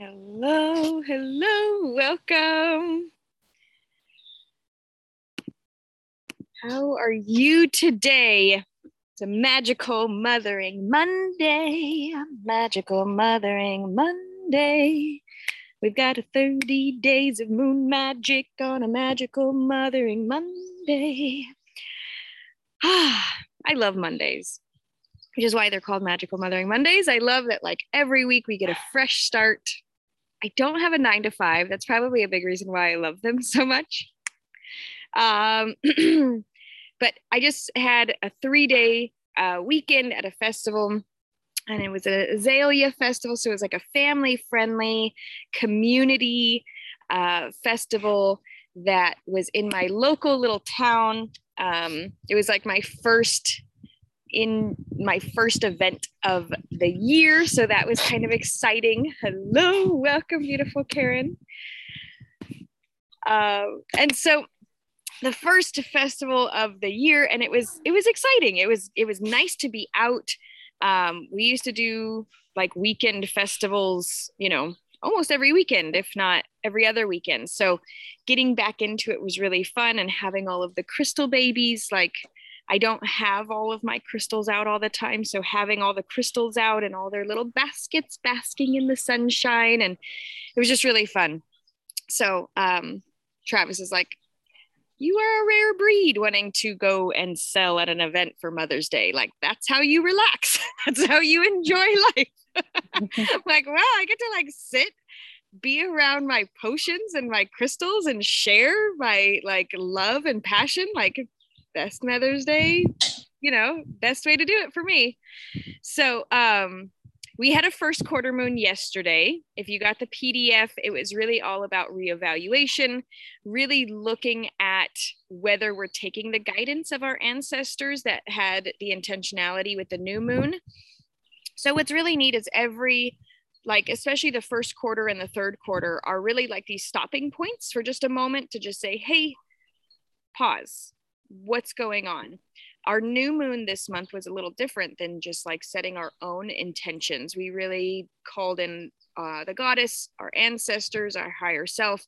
Hello, hello, welcome. How are you today? It's a magical mothering Monday, a magical mothering Monday. We've got 30 days of moon magic on a magical mothering Monday. Ah, I love Mondays, which is why they're called magical mothering Mondays. I love that like every week we get a fresh start I don't have a nine to five. That's probably a big reason why I love them so much. Um, but I just had a three day uh, weekend at a festival, and it was a Azalea festival. So it was like a family friendly community uh, festival that was in my local little town. Um, it was like my first in my first event of the year. So that was kind of exciting. Hello, welcome, beautiful Karen. Uh, and so the first festival of the year, and it was it was exciting. It was it was nice to be out. Um, we used to do like weekend festivals, you know, almost every weekend, if not every other weekend. So getting back into it was really fun and having all of the crystal babies like I don't have all of my crystals out all the time. So having all the crystals out and all their little baskets basking in the sunshine. And it was just really fun. So um, Travis is like, you are a rare breed wanting to go and sell at an event for Mother's Day. Like, that's how you relax. that's how you enjoy life. like, well, I get to like sit, be around my potions and my crystals and share my like love and passion. Like, best Mother's Day, you know, best way to do it for me. So, um, we had a first quarter moon yesterday. If you got the PDF, it was really all about reevaluation, really looking at whether we're taking the guidance of our ancestors that had the intentionality with the new moon. So, what's really neat is every like especially the first quarter and the third quarter are really like these stopping points for just a moment to just say hey pause what's going on? Our new moon this month was a little different than just like setting our own intentions. We really called in uh, the goddess our ancestors our higher self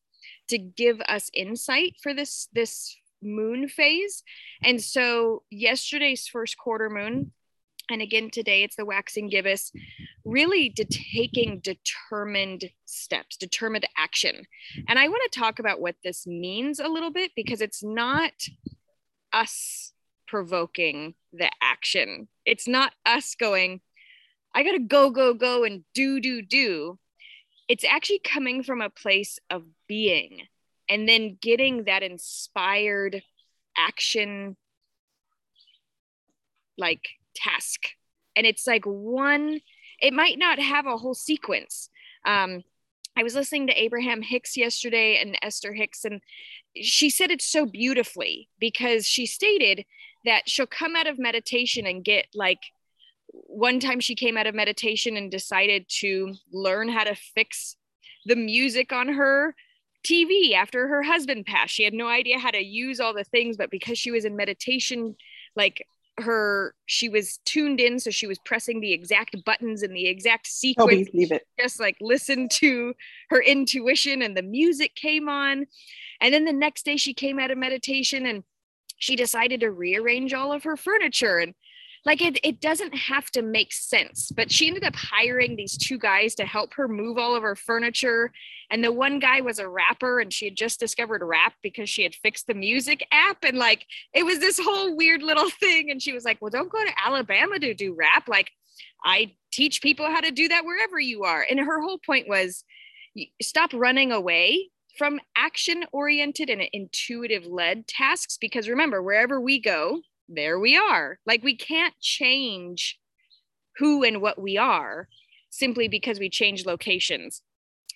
to give us insight for this this moon phase. And so yesterday's first quarter moon and again today it's the waxing gibbous really de- taking determined steps determined action. And i want to talk about what this means a little bit because it's not us provoking the action. It's not us going, I got to go, go, go and do, do, do. It's actually coming from a place of being and then getting that inspired action like task. And it's like one, it might not have a whole sequence. Um, I was listening to Abraham Hicks yesterday and Esther Hicks, and she said it so beautifully because she stated that she'll come out of meditation and get like one time she came out of meditation and decided to learn how to fix the music on her TV after her husband passed. She had no idea how to use all the things, but because she was in meditation, like her she was tuned in so she was pressing the exact buttons in the exact oh, sequence leave it. just like listen to her intuition and the music came on and then the next day she came out of meditation and she decided to rearrange all of her furniture and like it, it doesn't have to make sense but she ended up hiring these two guys to help her move all of her furniture. And the one guy was a rapper and she had just discovered rap because she had fixed the music app. And like it was this whole weird little thing. And she was like well don't go to alabama to do rap. Like i teach people how to do that wherever you are. And her whole point was stop running away from action oriented and intuitive led tasks. Because remember wherever we go there we are. Like we can't change who and what we are simply because we change locations.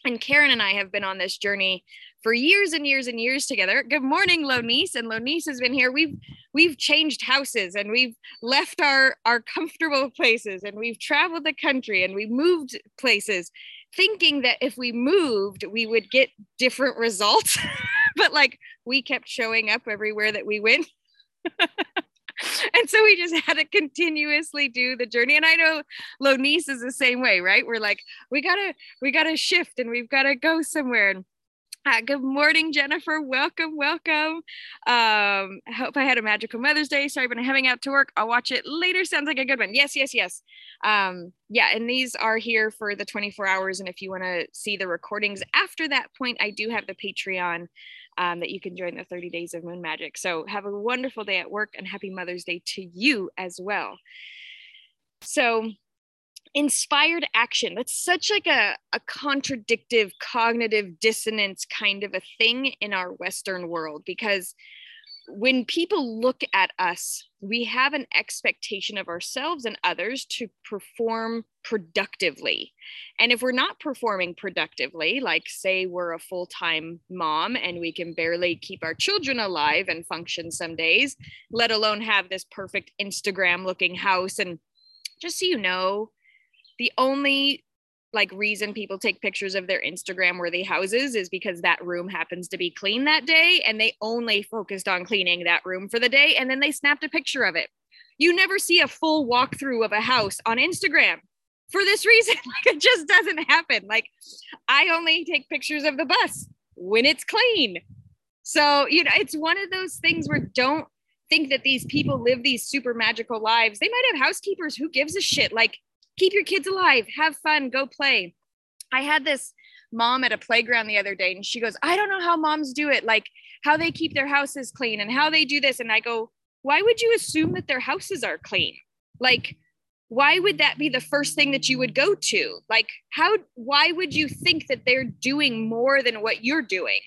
And Karen and I have been on this journey for years and years and years together. Good morning, Lonice. And Lonice has been here. We've we've changed houses and we've left our our comfortable places and we've traveled the country and we moved places thinking that if we moved we would get different results but like we kept showing up everywhere that we went and so we just had to continuously do the journey. And I know Lonice is the same way, right? We're like, we gotta, we gotta shift and we've gotta go somewhere. And uh, good morning, Jennifer. Welcome, welcome. Um, hope I had a magical Mother's Day. Sorry, but I'm having out to work. I'll watch it later. Sounds like a good one. Yes, yes, yes. Um, yeah, and these are here for the 24 hours. And if you want to see the recordings after that point, I do have the Patreon um, that you can join the 30 days of moon magic. So have a wonderful day at work and happy Mother's Day to you as well. So inspired action that's such like a, a contradictive cognitive dissonance kind of a thing in our western world because when people look at us we have an expectation of ourselves and others to perform productively. And if we're not performing productively like say we're a full-time mom and we can barely keep our children alive and function some days let alone have this perfect instagram looking house and just so you know the only like reason people take pictures of their Instagram worthy houses is because that room happens to be clean that day and they only focused on cleaning that room for the day and then they snapped a picture of it. You never see a full walkthrough of a house on Instagram for this reason. Like it just doesn't happen. Like I only take pictures of the bus when it's clean. So, you know, it's one of those things where don't think that these people live these super magical lives. They might have housekeepers. Who gives a shit? Like keep your kids alive, have fun, go play. I had this mom at a playground the other day and she goes, I don't know how moms do it, like how they keep their houses clean and how they do this. And I go, why would you assume that their houses are clean? Like, why would that be the first thing that you would go to? Like, how, why would you think that they're doing more than what you're doing?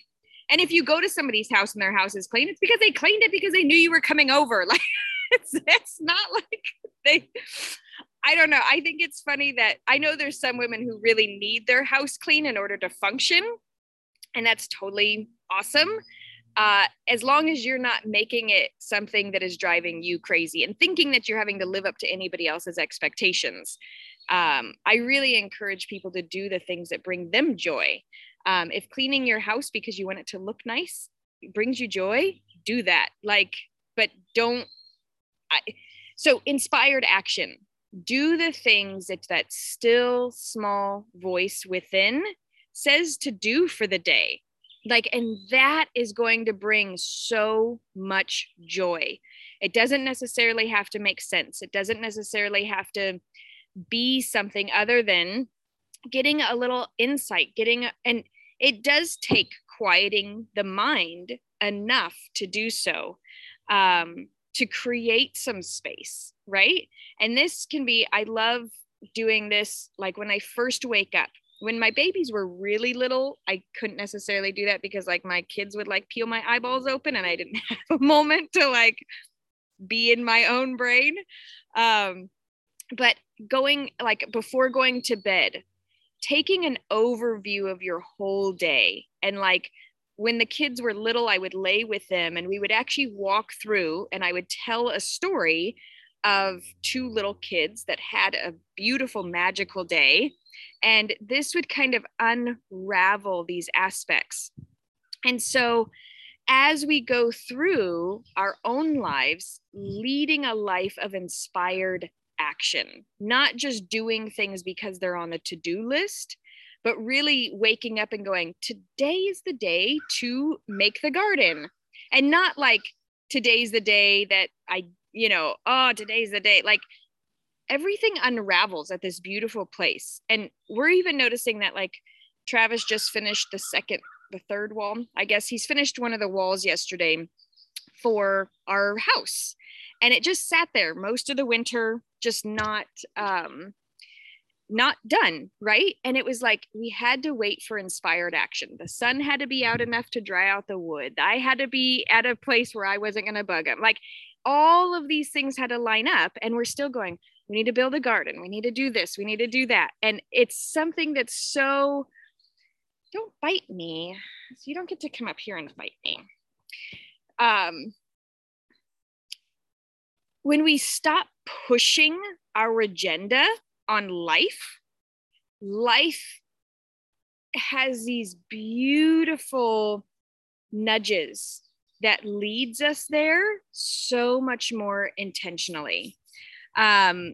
And if you go to somebody's house and their house is clean, it's because they cleaned it because they knew you were coming over. Like, it's, it's not like they, I don't know. I think it's funny that I know there's some women who really need their house clean in order to function. And that's totally awesome. Uh, as long as you're not making it something that is driving you crazy and thinking that you're having to live up to anybody else's expectations. Um, I really encourage people to do the things that bring them joy. Um, if cleaning your house because you want it to look nice brings you joy, do that. Like, but don't. I, so inspired action do the things that that still small voice within says to do for the day. Like and that is going to bring so much joy. It doesn't necessarily have to make sense. It doesn't necessarily have to be something other than getting a little insight getting and it does take quieting the mind enough to do so um, to create some space, right? And this can be, I love doing this like when I first wake up. When my babies were really little, I couldn't necessarily do that because like my kids would like peel my eyeballs open and I didn't have a moment to like be in my own brain. Um, but going like before going to bed, taking an overview of your whole day and like when the kids were little, I would lay with them and we would actually walk through and I would tell a story of two little kids that had a beautiful, magical day. And this would kind of unravel these aspects. And so, as we go through our own lives, leading a life of inspired action, not just doing things because they're on a to do list, but really waking up and going, today is the day to make the garden. And not like today's the day that I, you know, oh, today's the day. Like everything unravels at this beautiful place. And we're even noticing that like Travis just finished the second, the third wall. I guess he's finished one of the walls yesterday for our house. And it just sat there most of the winter, just not um not done, right? And it was like we had to wait for inspired action. The sun had to be out enough to dry out the wood. I had to be at a place where I wasn't going to bug him. Like all of these things had to line up, and we're still going, we need to build a garden. We need to do this. We need to do that. And it's something that's so, don't bite me. So you don't get to come up here and bite me. Um, when we stop pushing our agenda on life, life has these beautiful nudges that leads us there so much more intentionally. Um,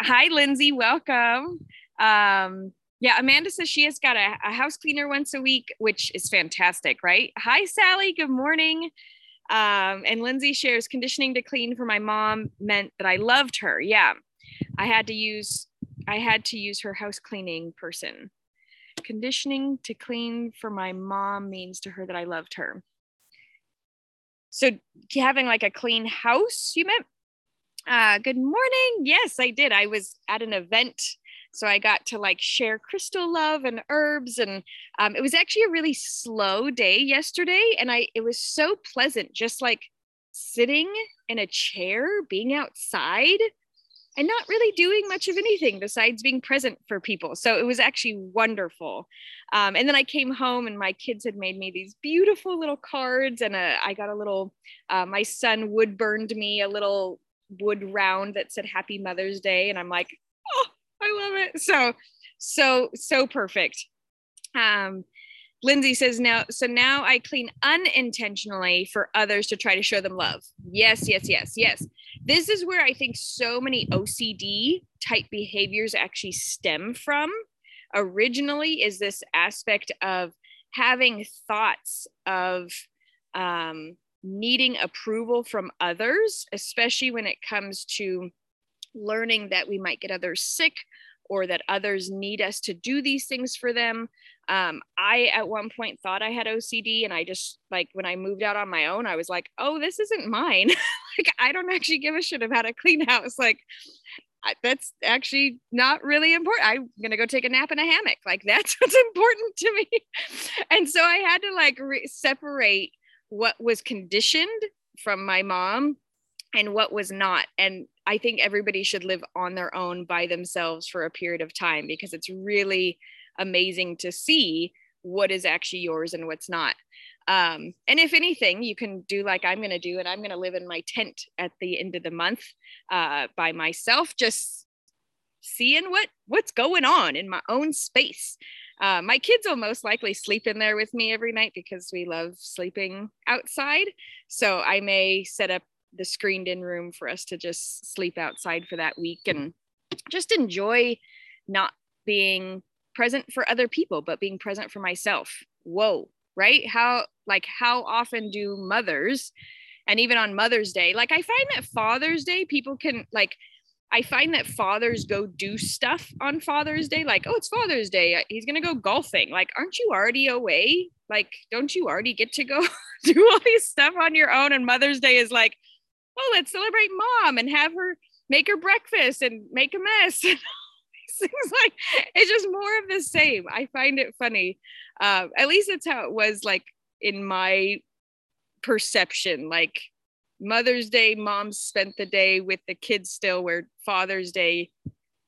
hi, Lindsay, welcome. Um, yeah, Amanda says she has got a, a, house cleaner once a week, which is fantastic, right? Hi, Sally, good morning. Um, and Lindsay shares conditioning to clean for my mom meant that I loved her. Yeah, I had to use I had to use her house cleaning person. Conditioning to clean for my mom means to her that I loved her. So having like a clean house, you meant? Uh, good morning. Yes, I did. I was at an event. So I got to like share crystal love and herbs. And um, it was actually a really slow day yesterday. And I, it was so pleasant, just like sitting in a chair, being outside and not really doing much of anything besides being present for people. So it was actually wonderful. Um, and then I came home and my kids had made me these beautiful little cards, and a, I got a little. Uh, my son wood burned me a little wood round that said Happy Mother's Day, and I'm like, oh, I love it. So, so so perfect. Um, Lindsay says now, so now I clean unintentionally for others to try to show them love. Yes, yes, yes, yes. This is where I think so many OCD type behaviors actually stem from. Originally, is this aspect of having thoughts of um, needing approval from others, especially when it comes to learning that we might get others sick or that others need us to do these things for them um, I at one point thought I had OCD, and I just like when I moved out on my own, I was like, oh, this isn't mine. like, I don't actually give a shit about a clean house. Like, I, that's actually not really important. I'm gonna go take a nap in a hammock. Like, that's what's important to me. and so I had to like re- separate what was conditioned from my mom and what was not. And I think everybody should live on their own by themselves for a period of time because it's really amazing to see what is actually yours and what's not. Um, and if anything, you can do like I'm going to do, and I'm going to live in my tent at the end of the month uh, by myself, just seeing what what's going on in my own space. Uh, my kids will most likely sleep in there with me every night because we love sleeping outside. So I may set up the screened in room for us to just sleep outside for that week and just enjoy not being present for other people but being present for myself. Whoa right? How like how often do mothers and even on mother's day like i find that father's day people can like i find that fathers go do stuff on father's day like oh it's father's day uh, he's gonna go golfing. Like aren't you already away? Like don't you already get to go do all these stuff on your own? And mother's day is like oh let's celebrate mom and have her make her breakfast and make a mess things like it's just more of the same. I find it funny. Uh, at least that's how it was like in my perception. Like Mother's Day, moms spent the day with the kids still, where Father's Day,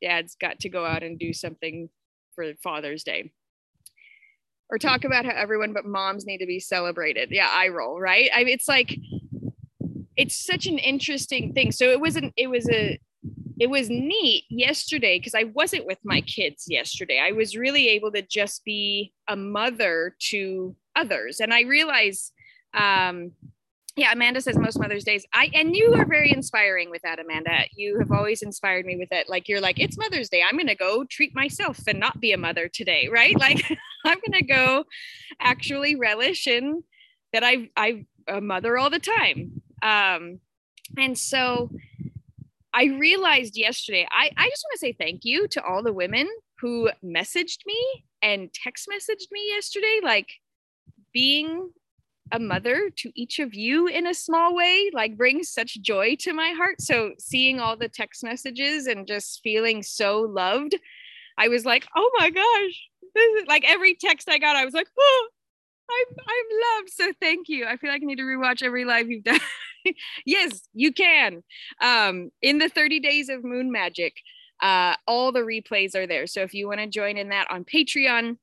dads got to go out and do something for Father's Day. Or talk about how everyone but moms need to be celebrated. Yeah, I roll, right? I mean, it's like it's such an interesting thing. So it wasn't it was a it was neat yesterday because I wasn't with my kids yesterday. I was really able to just be a mother to others. And I realize, um, yeah, Amanda says most Mother's Days. I and you are very inspiring with that, Amanda. You have always inspired me with it. Like you're like, it's Mother's Day. I'm gonna go treat myself and not be a mother today, right? Like I'm gonna go actually relish in that I I a mother all the time. Um, and so I realized yesterday, I, I just want to say thank you to all the women who messaged me and text messaged me yesterday, like being a mother to each of you in a small way, like brings such joy to my heart. So seeing all the text messages and just feeling so loved, I was like, oh my gosh, like every text I got, I was like, oh, I'm I'm loved. So thank you. I feel like I need to rewatch every live you've done. yes, you can. Um, in the 30 days of moon magic, uh, all the replays are there. So if you want to join in that on Patreon,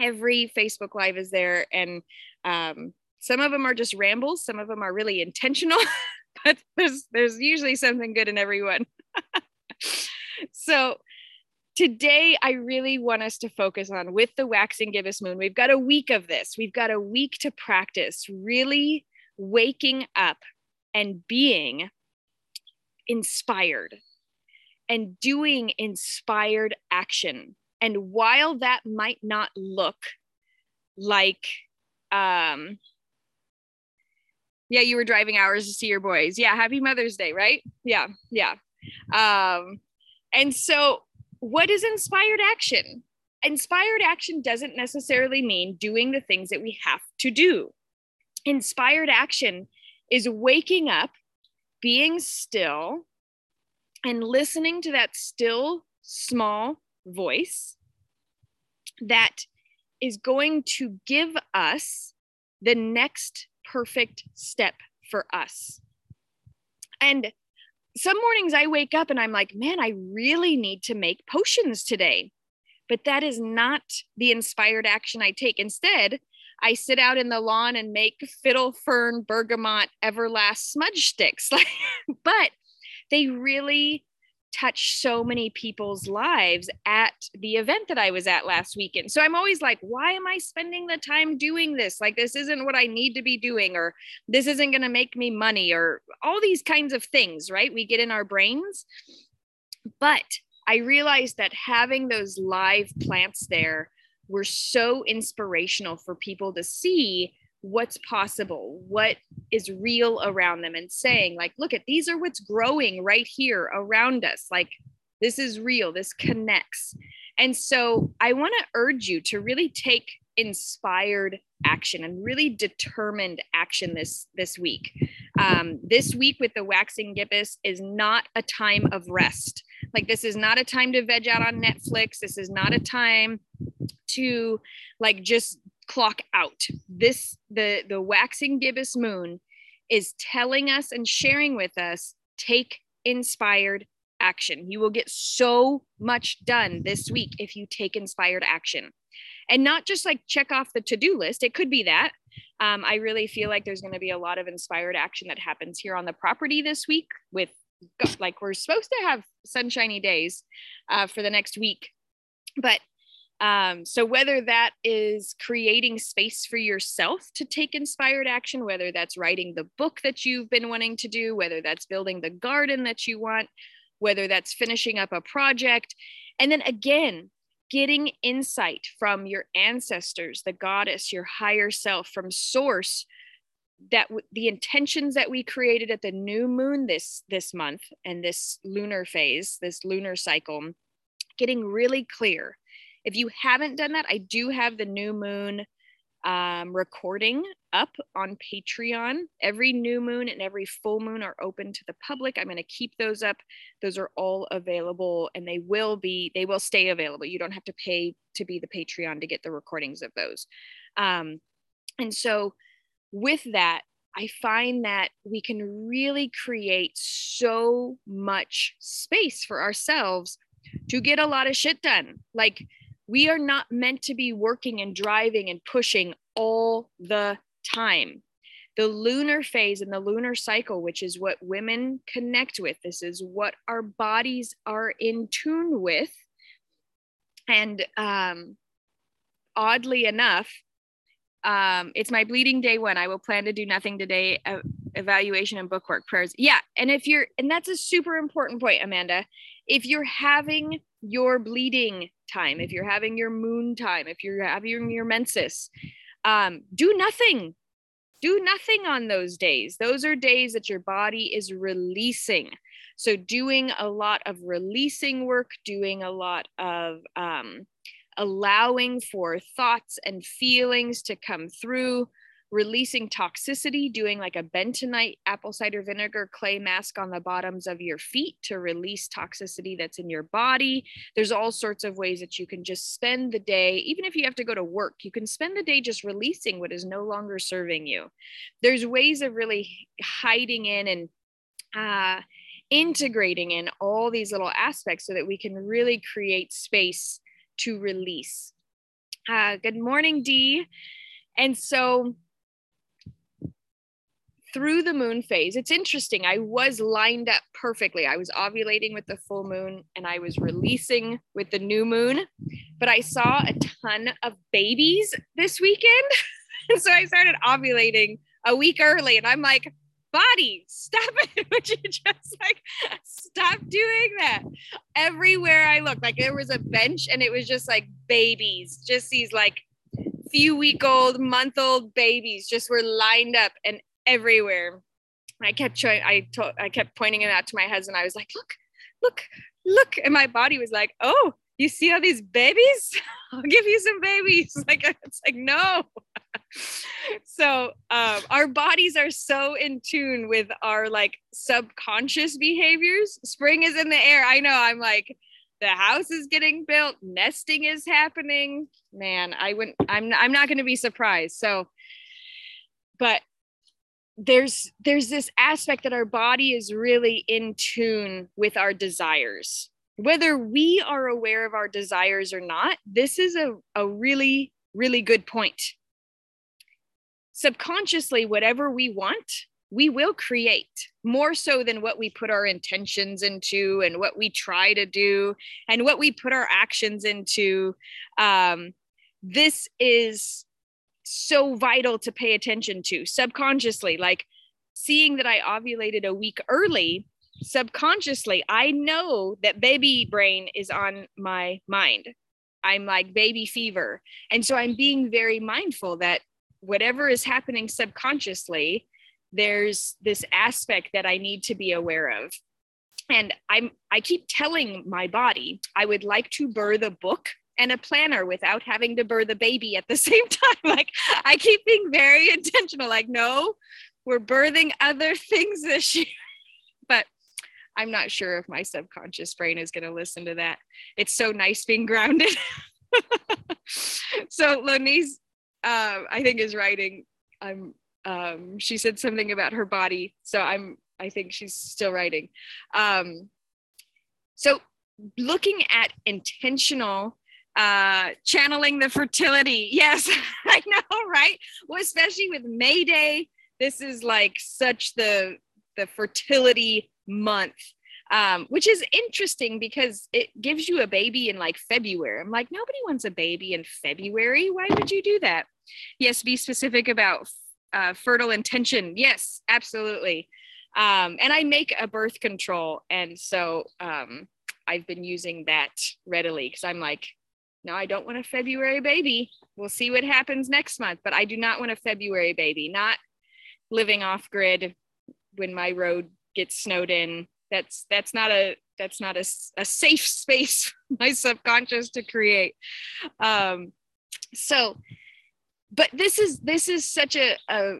every Facebook Live is there. And um, some of them are just rambles, some of them are really intentional, but there's there's usually something good in everyone. so today I really want us to focus on with the waxing gibbous moon. We've got a week of this. We've got a week to practice really waking up and being inspired and doing inspired action. And while that might not look like, um, yeah, you were driving hours to see your boys. Yeah, happy Mother's Day, right? Yeah, yeah. Um, and so, what is inspired action? Inspired action doesn't necessarily mean doing the things that we have to do. Inspired action is waking up, being still, and listening to that still small voice that is going to give us the next perfect step for us. And some mornings I wake up and I'm like, man, I really need to make potions today. But that is not the inspired action I take. Instead, I sit out in the lawn and make fiddle fern, bergamot, everlast smudge sticks. but they really touch so many people's lives at the event that I was at last weekend. So I'm always like, why am I spending the time doing this? Like, this isn't what I need to be doing, or this isn't going to make me money, or all these kinds of things, right? We get in our brains. But I realized that having those live plants there were so inspirational for people to see what's possible, what is real around them, and saying, like, look at these are what's growing right here around us. Like, this is real, this connects. And so I want to urge you to really take inspired action and really determined action this this week. Um, this week with the waxing gibbous is not a time of rest. Like this is not a time to veg out on Netflix. This is not a time to like just clock out. This the the waxing gibbous moon is telling us and sharing with us take inspired action. You will get so much done this week if you take inspired action. And not just like check off the to-do list. It could be that. Um, I really feel like there's going to be a lot of inspired action that happens here on the property this week with like we're supposed to have sunshiny days uh, for the next week but um, so whether that is creating space for yourself to take inspired action whether that's writing the book that you've been wanting to do whether that's building the garden that you want whether that's finishing up a project. And then again getting insight from your ancestors the goddess your higher self from source that w- the intentions that we created at the new moon this this month and this lunar phase this lunar cycle getting really clear if you haven't done that i do have the new moon um, recording up on patreon. Every new moon and every full moon are open to the public. I'm going to keep those up. Those are all available and they will be they will stay available. You don't have to pay to be the patreon to get the recordings of those. Um, and so with that, I find that we can really create so much space for ourselves to get a lot of shit done. Like, we are not meant to be working and driving and pushing all the time. The lunar phase and the lunar cycle, which is what women connect with, this is what our bodies are in tune with. And um, oddly enough, um, it's my bleeding day one. I will plan to do nothing today. Uh, evaluation and bookwork prayers. Yeah. And if you're, and that's a super important point, Amanda. If you're having your bleeding time, if you're having your moon time, if you're having your menses, um, do nothing. Do nothing on those days. Those are days that your body is releasing. So, doing a lot of releasing work, doing a lot of um, allowing for thoughts and feelings to come through, releasing toxicity, doing like a bentonite apple cider vinegar clay mask on the bottoms of your feet to release toxicity that's in your body. There's all sorts of ways that you can just spend the day, even if you have to go to work, you can spend the day just releasing what is no longer serving you. There's ways of really hiding in and uh, integrating in all these little aspects so that we can really create space to release. Uh, good morning, Dee. And so through the moon phase, it's interesting. I was lined up perfectly. I was ovulating with the full moon and I was releasing with the new moon, but I saw a ton of babies this weekend. and so I started ovulating a week early. And I'm like, body, stop it. Would you just like stop doing that? Everywhere I looked, like there was a bench and it was just like babies, just these like few week old, month old babies just were lined up and everywhere. I kept showing, I told, I kept pointing it out to my husband. I was like, look, look, look. And my body was like, oh, you see all these babies? I'll give you some babies. Like, it's like, no. so um, our bodies are so in tune with our like subconscious behaviors. Spring is in the air. I know. I'm like, the house is getting built, nesting is happening. Man, I wouldn't, I'm, I'm not going to be surprised. So, but there's there's this aspect that our body is really in tune with our desires. Whether we are aware of our desires or not this is a, a really really good point. Subconsciously whatever we want we will create more so than what we put our intentions into and what we try to do and what we put our actions into. Um, this is so vital to pay attention to subconsciously like seeing that i ovulated a week early subconsciously i know that baby brain is on my mind. I'm like baby fever. And so i'm being very mindful that whatever is happening subconsciously there's this aspect that i need to be aware of. And i'm i keep telling my body i would like to birth a book and a planner without having to birth a baby at the same time. Like I keep being very intentional, like, no, we're birthing other things this year. but I'm not sure if my subconscious brain is going to listen to that. It's so nice being grounded. so Lonise, uh, I think is writing. I'm. Um, she said something about her body, so I'm. I think she's still writing. Um, so looking at intentional uh channeling the fertility yes i know right well especially with may day this is like such the the fertility month um, which is interesting because it gives you a baby in like February. I'm like, nobody wants a baby in February. Why would you do that? Yes, be specific about uh, fertile intention. Yes, absolutely. Um, and I make a birth control. And so um, I've been using that readily because I'm like, no, I don't want a February baby. We'll see what happens next month, but I do not want a February baby, not living off grid when my road gets snowed in. That's that's not a that's not a, a safe space for my subconscious to create. Um, so, but this is this is such a, a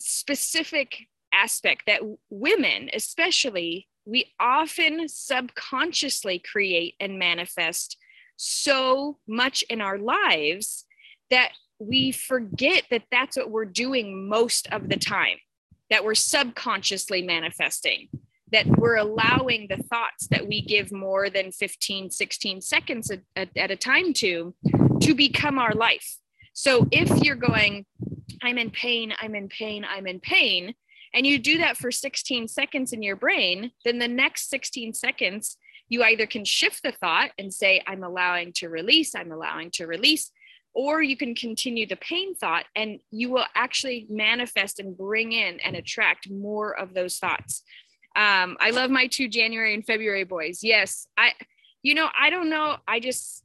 specific aspect that women, especially, we often subconsciously create and manifest so much in our lives that we forget that that's what we're doing most of the time, that we're subconsciously manifesting, that we're allowing the thoughts that we give more than 15, 16 seconds at, at a time to, to become our life. So if you're going, I'm in pain, I'm in pain, I'm in pain, and you do that for 16 seconds in your brain, then the next 16 seconds, you either can shift the thought and say, I'm allowing to release, I'm allowing to release, or you can continue the pain thought and you will actually manifest and bring in and attract more of those thoughts. Um, I love my two January and February boys. Yes, I, you know, I don't know. I just,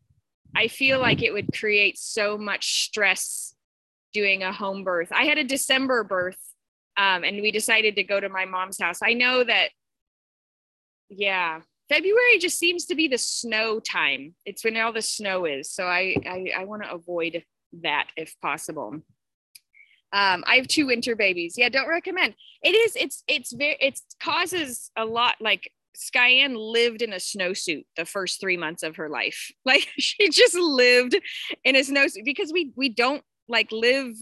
I feel like it would create so much stress doing a home birth. I had a December birth um, and we decided to go to my mom's house. I know that, yeah, February just seems to be the snow time. It's when all the snow is. So I I, I want to avoid that if possible. Um, I have two winter babies. Yeah, don't recommend. It is. It's it's very. It causes a lot. Like Skyen lived in a snowsuit the first three months of her life. Like she just lived in a snowsuit because we we don't like live.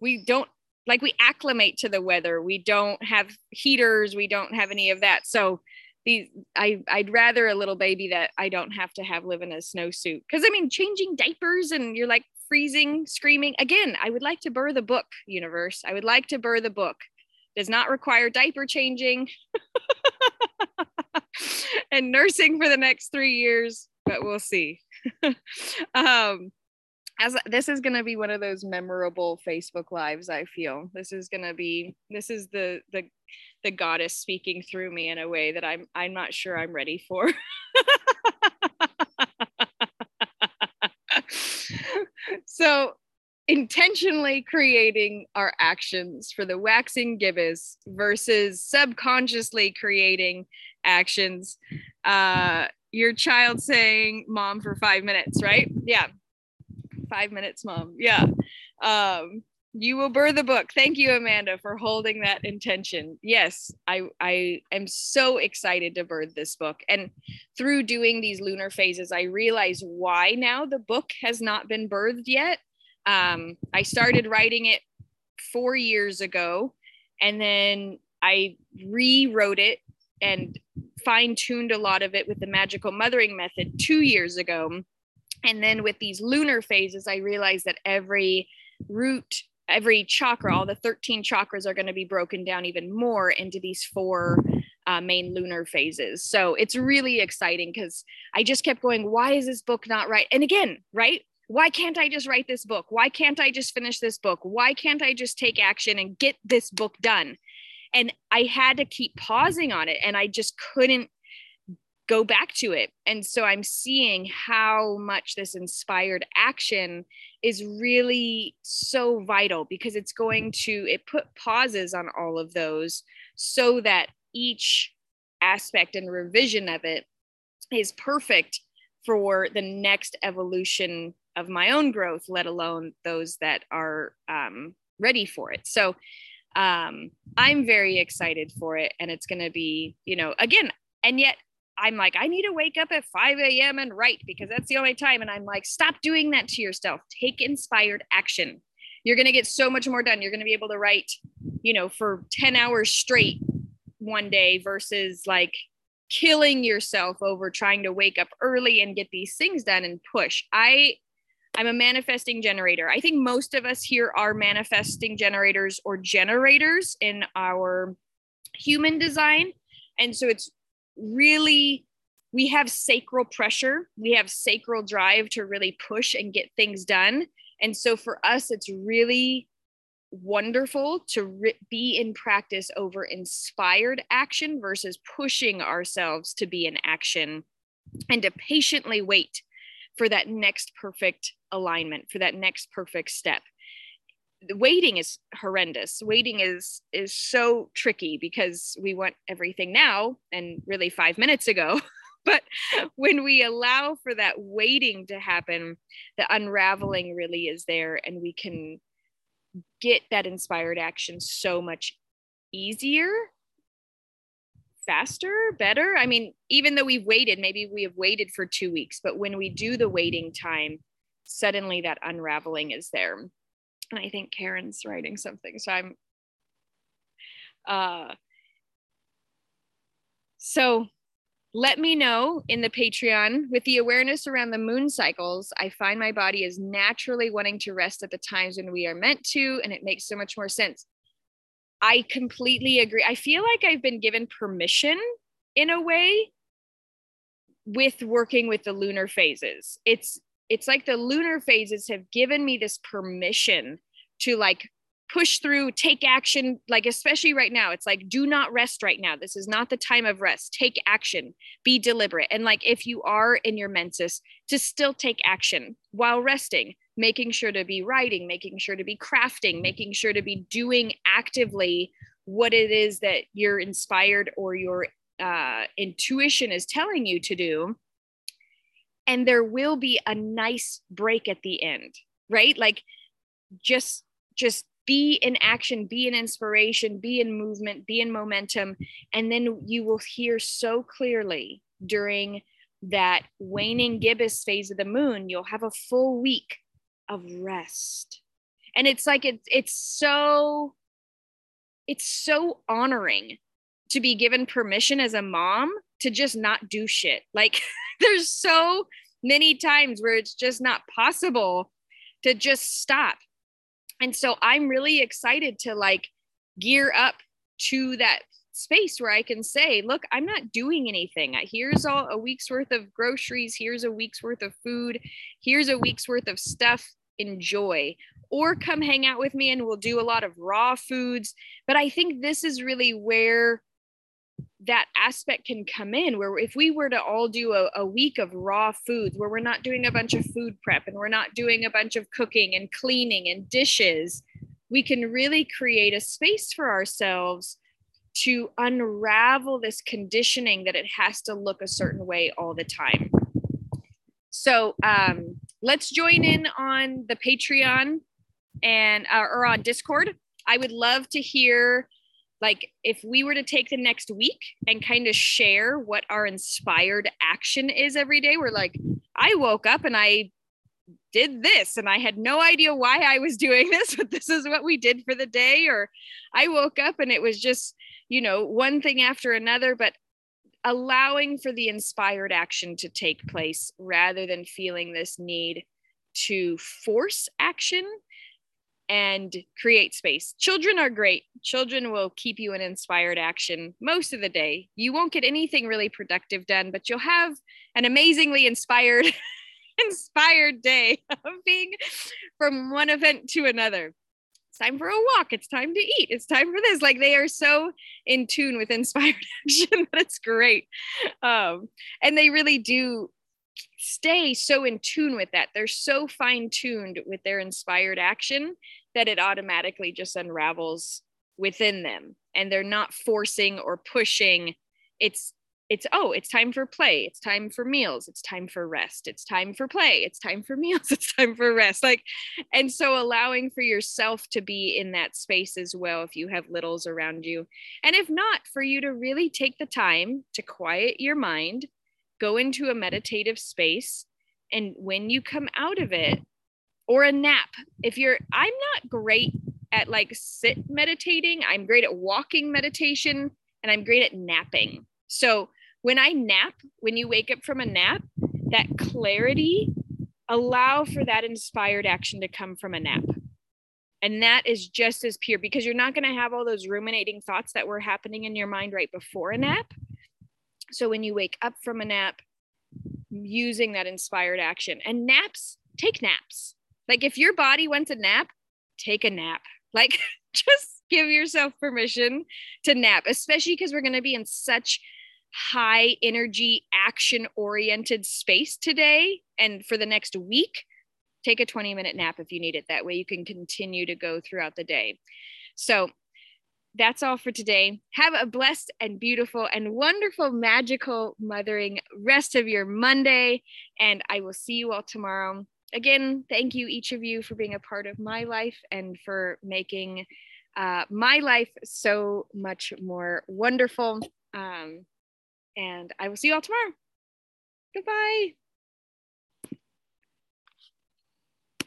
We don't like we acclimate to the weather. We don't have heaters. We don't have any of that. So these I I'd rather a little baby that I don't have to have live in a snowsuit because I mean changing diapers and you're like freezing, screaming. Again, I would like to burr the book, universe. I would like to burr the book. Does not require diaper changing and nursing for the next three years, but we'll see. um, as this is going to be one of those memorable facebook lives i feel this is going to be this is the the the goddess speaking through me in a way that i'm i'm not sure i'm ready for so intentionally creating our actions for the waxing gibbous versus subconsciously creating actions uh your child saying mom for five minutes right yeah five minutes, mom. Yeah. Um, you will birth the book. Thank you, Amanda, for holding that intention. Yes, I I am so excited to birth this book. And through doing these lunar phases, I realize why now the book has not been birthed yet. Um, I started writing it four years ago, and then I rewrote it and fine tuned a lot of it with the magical mothering method two years ago. And then with these lunar phases, I realized that every root, every chakra, all the 13 chakras are going to be broken down even more into these four uh, main lunar phases. So it's really exciting because I just kept going, why is this book not right? And again, right? Why can't I just write this book? Why can't I just finish this book? Why can't I just take action and get this book done? And I had to keep pausing on it and I just couldn't go back to it. And so I'm seeing how much this inspired action is really so vital because it's going to it put pauses on all of those so that each aspect and revision of it is perfect for the next evolution of my own growth, let alone those that are um, ready for it. So um, I'm very excited for it. And it's going to be, you know, again, and yet I'm like, I need to wake up at 5 a.m. and write because that's the only time. And I'm like, stop doing that to yourself. Take inspired action. You're going to get so much more done. You're going to be able to write, you know, for 10 hours straight one day versus like killing yourself over trying to wake up early and get these things done and push. I I'm a manifesting generator. I think most of us here are manifesting generators or generators in our human design. And so it's really we have sacral pressure. We have sacral drive to really push and get things done. And so for us it's really wonderful to re- be in practice over inspired action versus pushing ourselves to be in action and to patiently wait for that next perfect alignment for that next perfect step waiting is horrendous. Mm-hmm. Waiting is is so tricky because we want everything now and really 5 minutes ago but when we allow for that waiting to happen the unraveling mm-hmm. really is there and we can get that inspired action so much easier faster better. I mean even though we've waited maybe we have waited for 2 weeks but when we do the waiting time suddenly that unraveling is there I think Karen's writing something. So I'm uh so let me know in the Patreon with the awareness around the moon cycles. I find my body is naturally wanting to rest at the times when we are meant to, and it makes so much more sense. I completely agree. I feel like I've been given permission in a way with working with the lunar phases. It's it's like the lunar phases have given me this permission to like push through, take action, like especially right now, it's like do not rest right now. This is not the time of rest. Take action, be deliberate. And like if you are in your menses, to still take action while resting, making sure to be writing, making sure to be crafting, making sure to be doing actively what it is that you're inspired or your uh, intuition is telling you to do. And there will be a nice break at the end, right? Like just just be in action, be in inspiration, be in movement, be in momentum. And then you will hear so clearly during that waning gibbous phase of the moon, you'll have a full week of rest. And it's like it's it's so it's so honoring to be given permission as a mom to just not do shit. Like there's so many times where it's just not possible to just stop and so i'm really excited to like gear up to that space where i can say look i'm not doing anything. Here's all a week's worth of groceries. Here's a week's worth of food. Here's a week's worth of stuff. Enjoy. Or come hang out with me and we'll do a lot of raw foods. But i think this is really where that aspect can come in where if we were to all do a, a, week of raw foods where we're not doing a bunch of food prep and we're not doing a bunch of cooking and cleaning and dishes we can really create a space for ourselves to unravel this conditioning that it has to look a certain way all the time. So um, let's join in on the patreon and uh, or on discord. I would love to hear like if we were to take the next week and kind of share what our inspired action is every day we're like i woke up and i did this and i had no idea why i was doing this but this is what we did for the day or i woke up and it was just you know one thing after another but allowing for the inspired action to take place rather than feeling this need to force action and create space. Children are great. Children will keep you in inspired action most of the day. You won't get anything really productive done, but you'll have an amazingly inspired inspired day of being from one event to another. It's time for a walk. It's time to eat. It's time for this. Like they are so in tune with inspired action that it's great. Um, and they really do stay so in tune with that. They're so fine tuned with their inspired action that it automatically just unravels within them and they're not forcing or pushing. It's it's oh, it's time for play, it's time for meals, it's time for rest, it's time for play, it's time for meals, it's time for rest. Like and so allowing for yourself to be in that space as well if you have littles around you. And if not, for you to really take the time to quiet your mind go into a meditative space and when you come out of it or a nap if you're i'm not great at like sit meditating i'm great at walking meditation and i'm great at napping. So when i nap when you wake up from a nap that clarity allow for that inspired action to come from a nap. And that is just as pure because you're not going to have all those ruminating thoughts that were happening in your mind right before a nap so when you wake up from a nap, using that inspired action and naps, take naps. Like if your body wants a nap, take a nap. Like just give yourself permission to nap, especially because we're going to be in such high energy, action oriented space today and for the next week. Take a 20 minute nap if you need it. That way you can continue to go throughout the day. So that's all for today. Have a blessed and beautiful and wonderful, magical mothering rest of your Monday. And I will see you all tomorrow. Again, thank you, each of you, for being a part of my life and for making uh, my life so much more wonderful. Um, and I will see you all tomorrow. Goodbye.